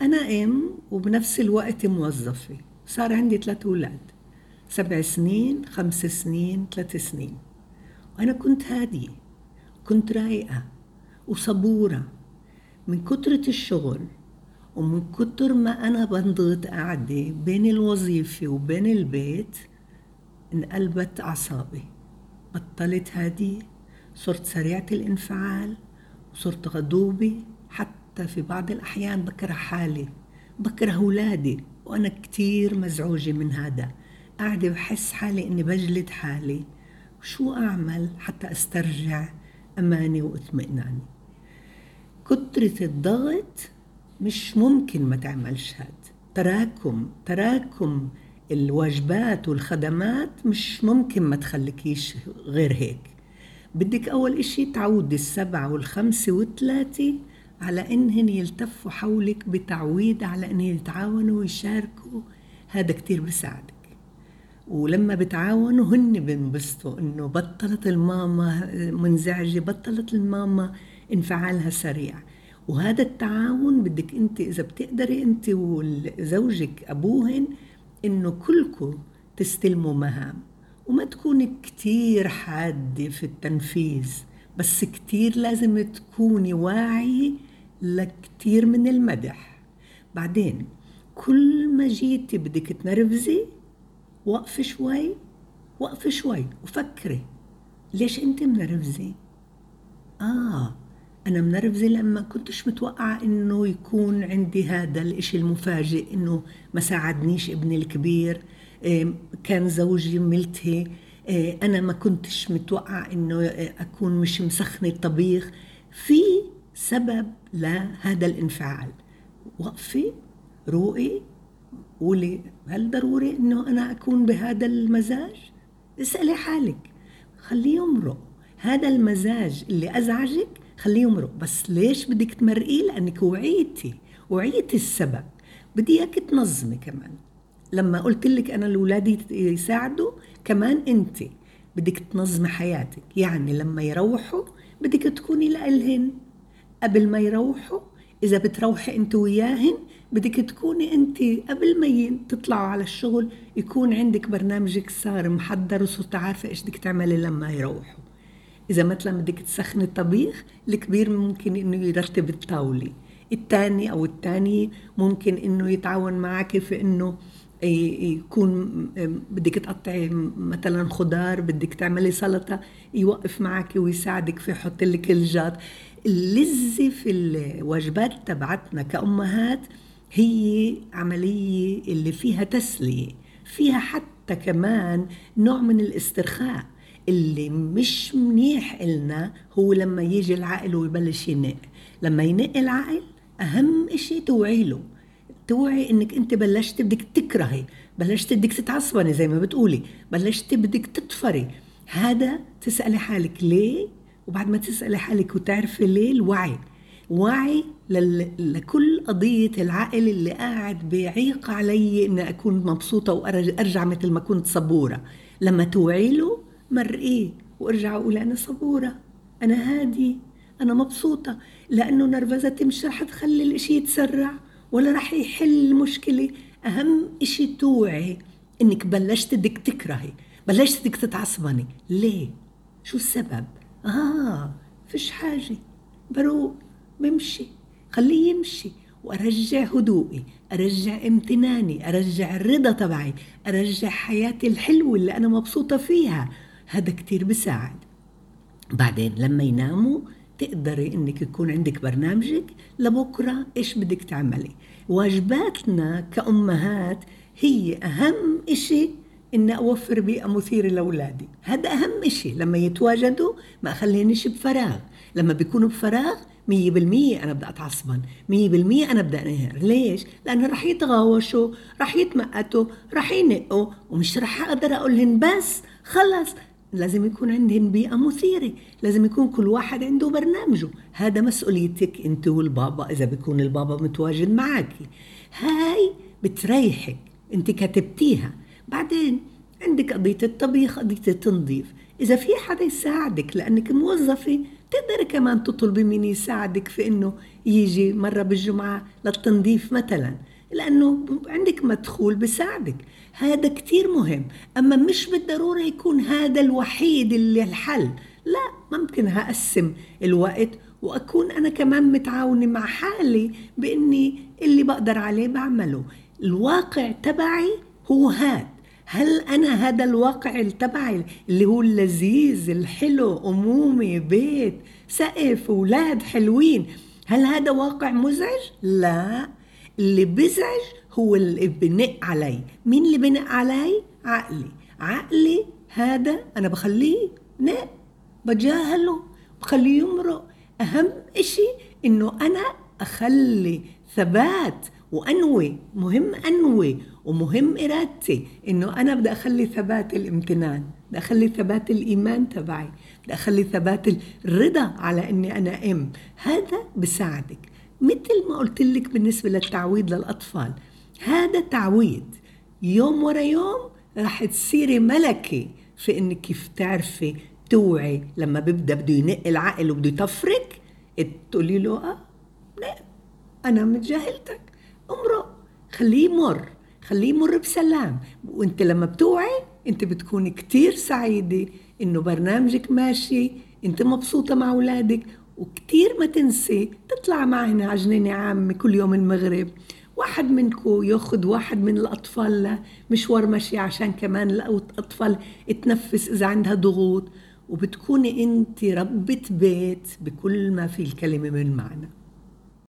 أنا أم وبنفس الوقت موظفة. صار عندي ثلاث أولاد. سبع سنين خمس سنين ثلاث سنين. وأنا كنت هادية. كنت رايقة وصبورة. من كترة الشغل ومن كتر ما أنا بنضغط قاعدة بين الوظيفة وبين البيت انقلبت أعصابي. بطلت هادية. صرت سريعة الانفعال. وصرت غضوبة. حتى في بعض الأحيان بكره حالي بكره أولادي وأنا كتير مزعوجة من هذا. قاعدة بحس حالي إني بجلد حالي. وشو أعمل حتى أسترجع أماني واطمئناني كترة الضغط مش ممكن ما تعملش هاد. تراكم تراكم الواجبات والخدمات مش ممكن ما تخليكيش غير هيك. بدك أول إشي تعودي السبعة والخمسة والثلاثة على إنهن يلتفوا حولك بتعويد على إنهن يتعاونوا ويشاركوا. هذا كتير بساعدك ولما بتعاونوا هن بينبسطوا إنه بطلت الماما منزعجة بطلت الماما انفعالها سريع. وهذا التعاون بدك أنت إذا بتقدري أنت وزوجك أبوهن إنه كلكم تستلموا مهام. وما تكوني كتير حادة في التنفيذ بس كتير لازم تكوني واعية لكتير من المدح بعدين كل ما جيتي بدك تنرفزي وقفي شوي وقفي شوي وفكري ليش انت منرفزة؟ آه أنا منرفزة لما كنتش متوقعة إنه يكون عندي هذا الإشي المفاجئ إنه ما ساعدنيش ابني الكبير كان زوجي ملتهي أنا ما كنتش متوقعة إنه أكون مش مسخنة الطبيخ في سبب لهذا الانفعال. وقفي روقي قولي هل ضروري إنه أنا أكون بهذا المزاج؟ اسألي حالك. خليه يمرق. هذا المزاج اللي أزعجك خليه يمرق. بس ليش بدك تمرقيه؟ لأنك وعيتي. وعيتي السبب. بدي إياك تنظمي كمان. لما قلت لك أنا الأولاد يساعدوا كمان أنت بدك تنظمي حياتك. يعني لما يروحوا بدك تكوني لألهن. قبل ما يروحوا إذا بتروحي أنت وياهن بدك تكوني أنت قبل ما تطلعوا على الشغل يكون عندك برنامجك صار محضر وصرت عارفة إيش بدك تعملي لما يروحوا. إذا مثلا بدك تسخني الطبيخ الكبير ممكن إنه يرتب الطاولة. الثاني أو الثانية ممكن إنه يتعاون معك في إنه يكون بدك تقطعي مثلا خضار بدك تعملي سلطة يوقف معك ويساعدك في يحط لك الجات. اللذة في الوجبات تبعتنا كأمهات هي عملية اللي فيها تسلية فيها حتى كمان نوع من الاسترخاء. اللي مش منيح إلنا هو لما يجي العقل ويبلش ينق. لما ينق العقل أهم إشي توعي له. توعي إنك أنت بلشت بدك تكرهي بلشت بدك تتعصبني زي ما بتقولي بلشت بدك تطفري. هذا تسألي حالك ليه؟ وبعد ما تسألي حالك وتعرفي ليه الوعي. وعي لكل قضية العقل اللي قاعد بيعيق علي إني أكون مبسوطة وأرجع مثل ما كنت صبورة. لما توعي له مرقيه وأرجع أقول أنا صبورة أنا هادي أنا مبسوطة. لأنه نرفزتي مش رح تخلي الإشي يتسرع ولا رح يحل المشكلة. أهم إشي توعي إنك بلشت بدك تكرهي بلشت بدك تتعصبني. ليه؟ شو السبب؟ آه فيش حاجة؟ بروق بمشي خليه يمشي. وأرجع هدوئي أرجع امتناني أرجع الرضا تبعي أرجع حياتي الحلوة اللي أنا مبسوطة فيها. هذا كتير بساعد. بعدين لما يناموا تقدري إنك يكون عندك برنامجك لبكرة إيش بدك تعملي؟ واجباتنا كأمهات هي أهم إشي إني أوفر بيئة مثيرة لأولادي. هذا أهم إشي. لما يتواجدوا ما أخلينيش بفراغ. لما بيكونوا بفراغ مية بالمية أنا بدي أتعصبن. مية بالمية أنا بدي أنهر. ليش؟ لأنه رح يتغاوشوا رح يتمقتوا رح ينقوا ومش رح أقدر أقولهن بس خلص. لازم يكون عندهم بيئة مثيرة. لازم يكون كل واحد عنده برنامجه. هذا مسؤوليتك أنت والبابا إذا بيكون البابا متواجد معك هاي بتريحك. أنت كتبتيها. بعدين عندك قضية الطبيخ قضية التنظيف. إذا في حدا يساعدك لأنك موظفة بتقدري كمان تطلبي مين يساعدك في إنه يجي مرة بالجمعة للتنظيف مثلا لأنه عندك مدخول بساعدك هذا كتير مهم. أما مش بالضرورة يكون هذا الوحيد اللي الحل. لا ممكن هقسم الوقت وأكون أنا كمان متعاونة مع حالي بإني اللي بقدر عليه بعمله. الواقع تبعي هو هاد. هل أنا هذا الواقع تبعي اللي هو اللذيذ الحلو أمومة بيت سقف أولاد حلوين هل هذا واقع مزعج؟ لا. اللي بزعج هو اللي بنق علي. مين اللي بنق علي؟ عقلي. عقلي هذا أنا بخليه نق بجاهله بخليه يمرق. أهم إشي إنه أنا أخلي ثبات وأنوي مهم أنوي. ومهم إرادتي إنه أنا بدي أخلي ثبات الامتنان بدي أخلي ثبات الإيمان تبعي بدي أخلي ثبات الرضا على إني أنا أم. هذا بساعدك. مثل ما قلت لك بالنسبة للتعويض للأطفال هذا تعويض يوم ورا يوم راح تصيري ملكة في إنك كيف تعرفي توعي. لما بيبدا بده ينق العقل وبده يطفرك تقولي له آه لا أنا متجاهلتك امرق خليه يمر. خليه يمر بسلام. وانت لما بتوعي انت بتكوني كتير سعيدة انه برنامجك ماشي انت مبسوطة مع أولادك وكتير ما تنسي تطلع معنا على جنينة عامة كل يوم المغرب. واحد منكم ياخذ واحد من الأطفال لمشوار مشي عشان كمان الأطفال تنفس إذا عندها ضغوط. وبتكوني انت ربة بيت بكل ما في الكلمة من معنى.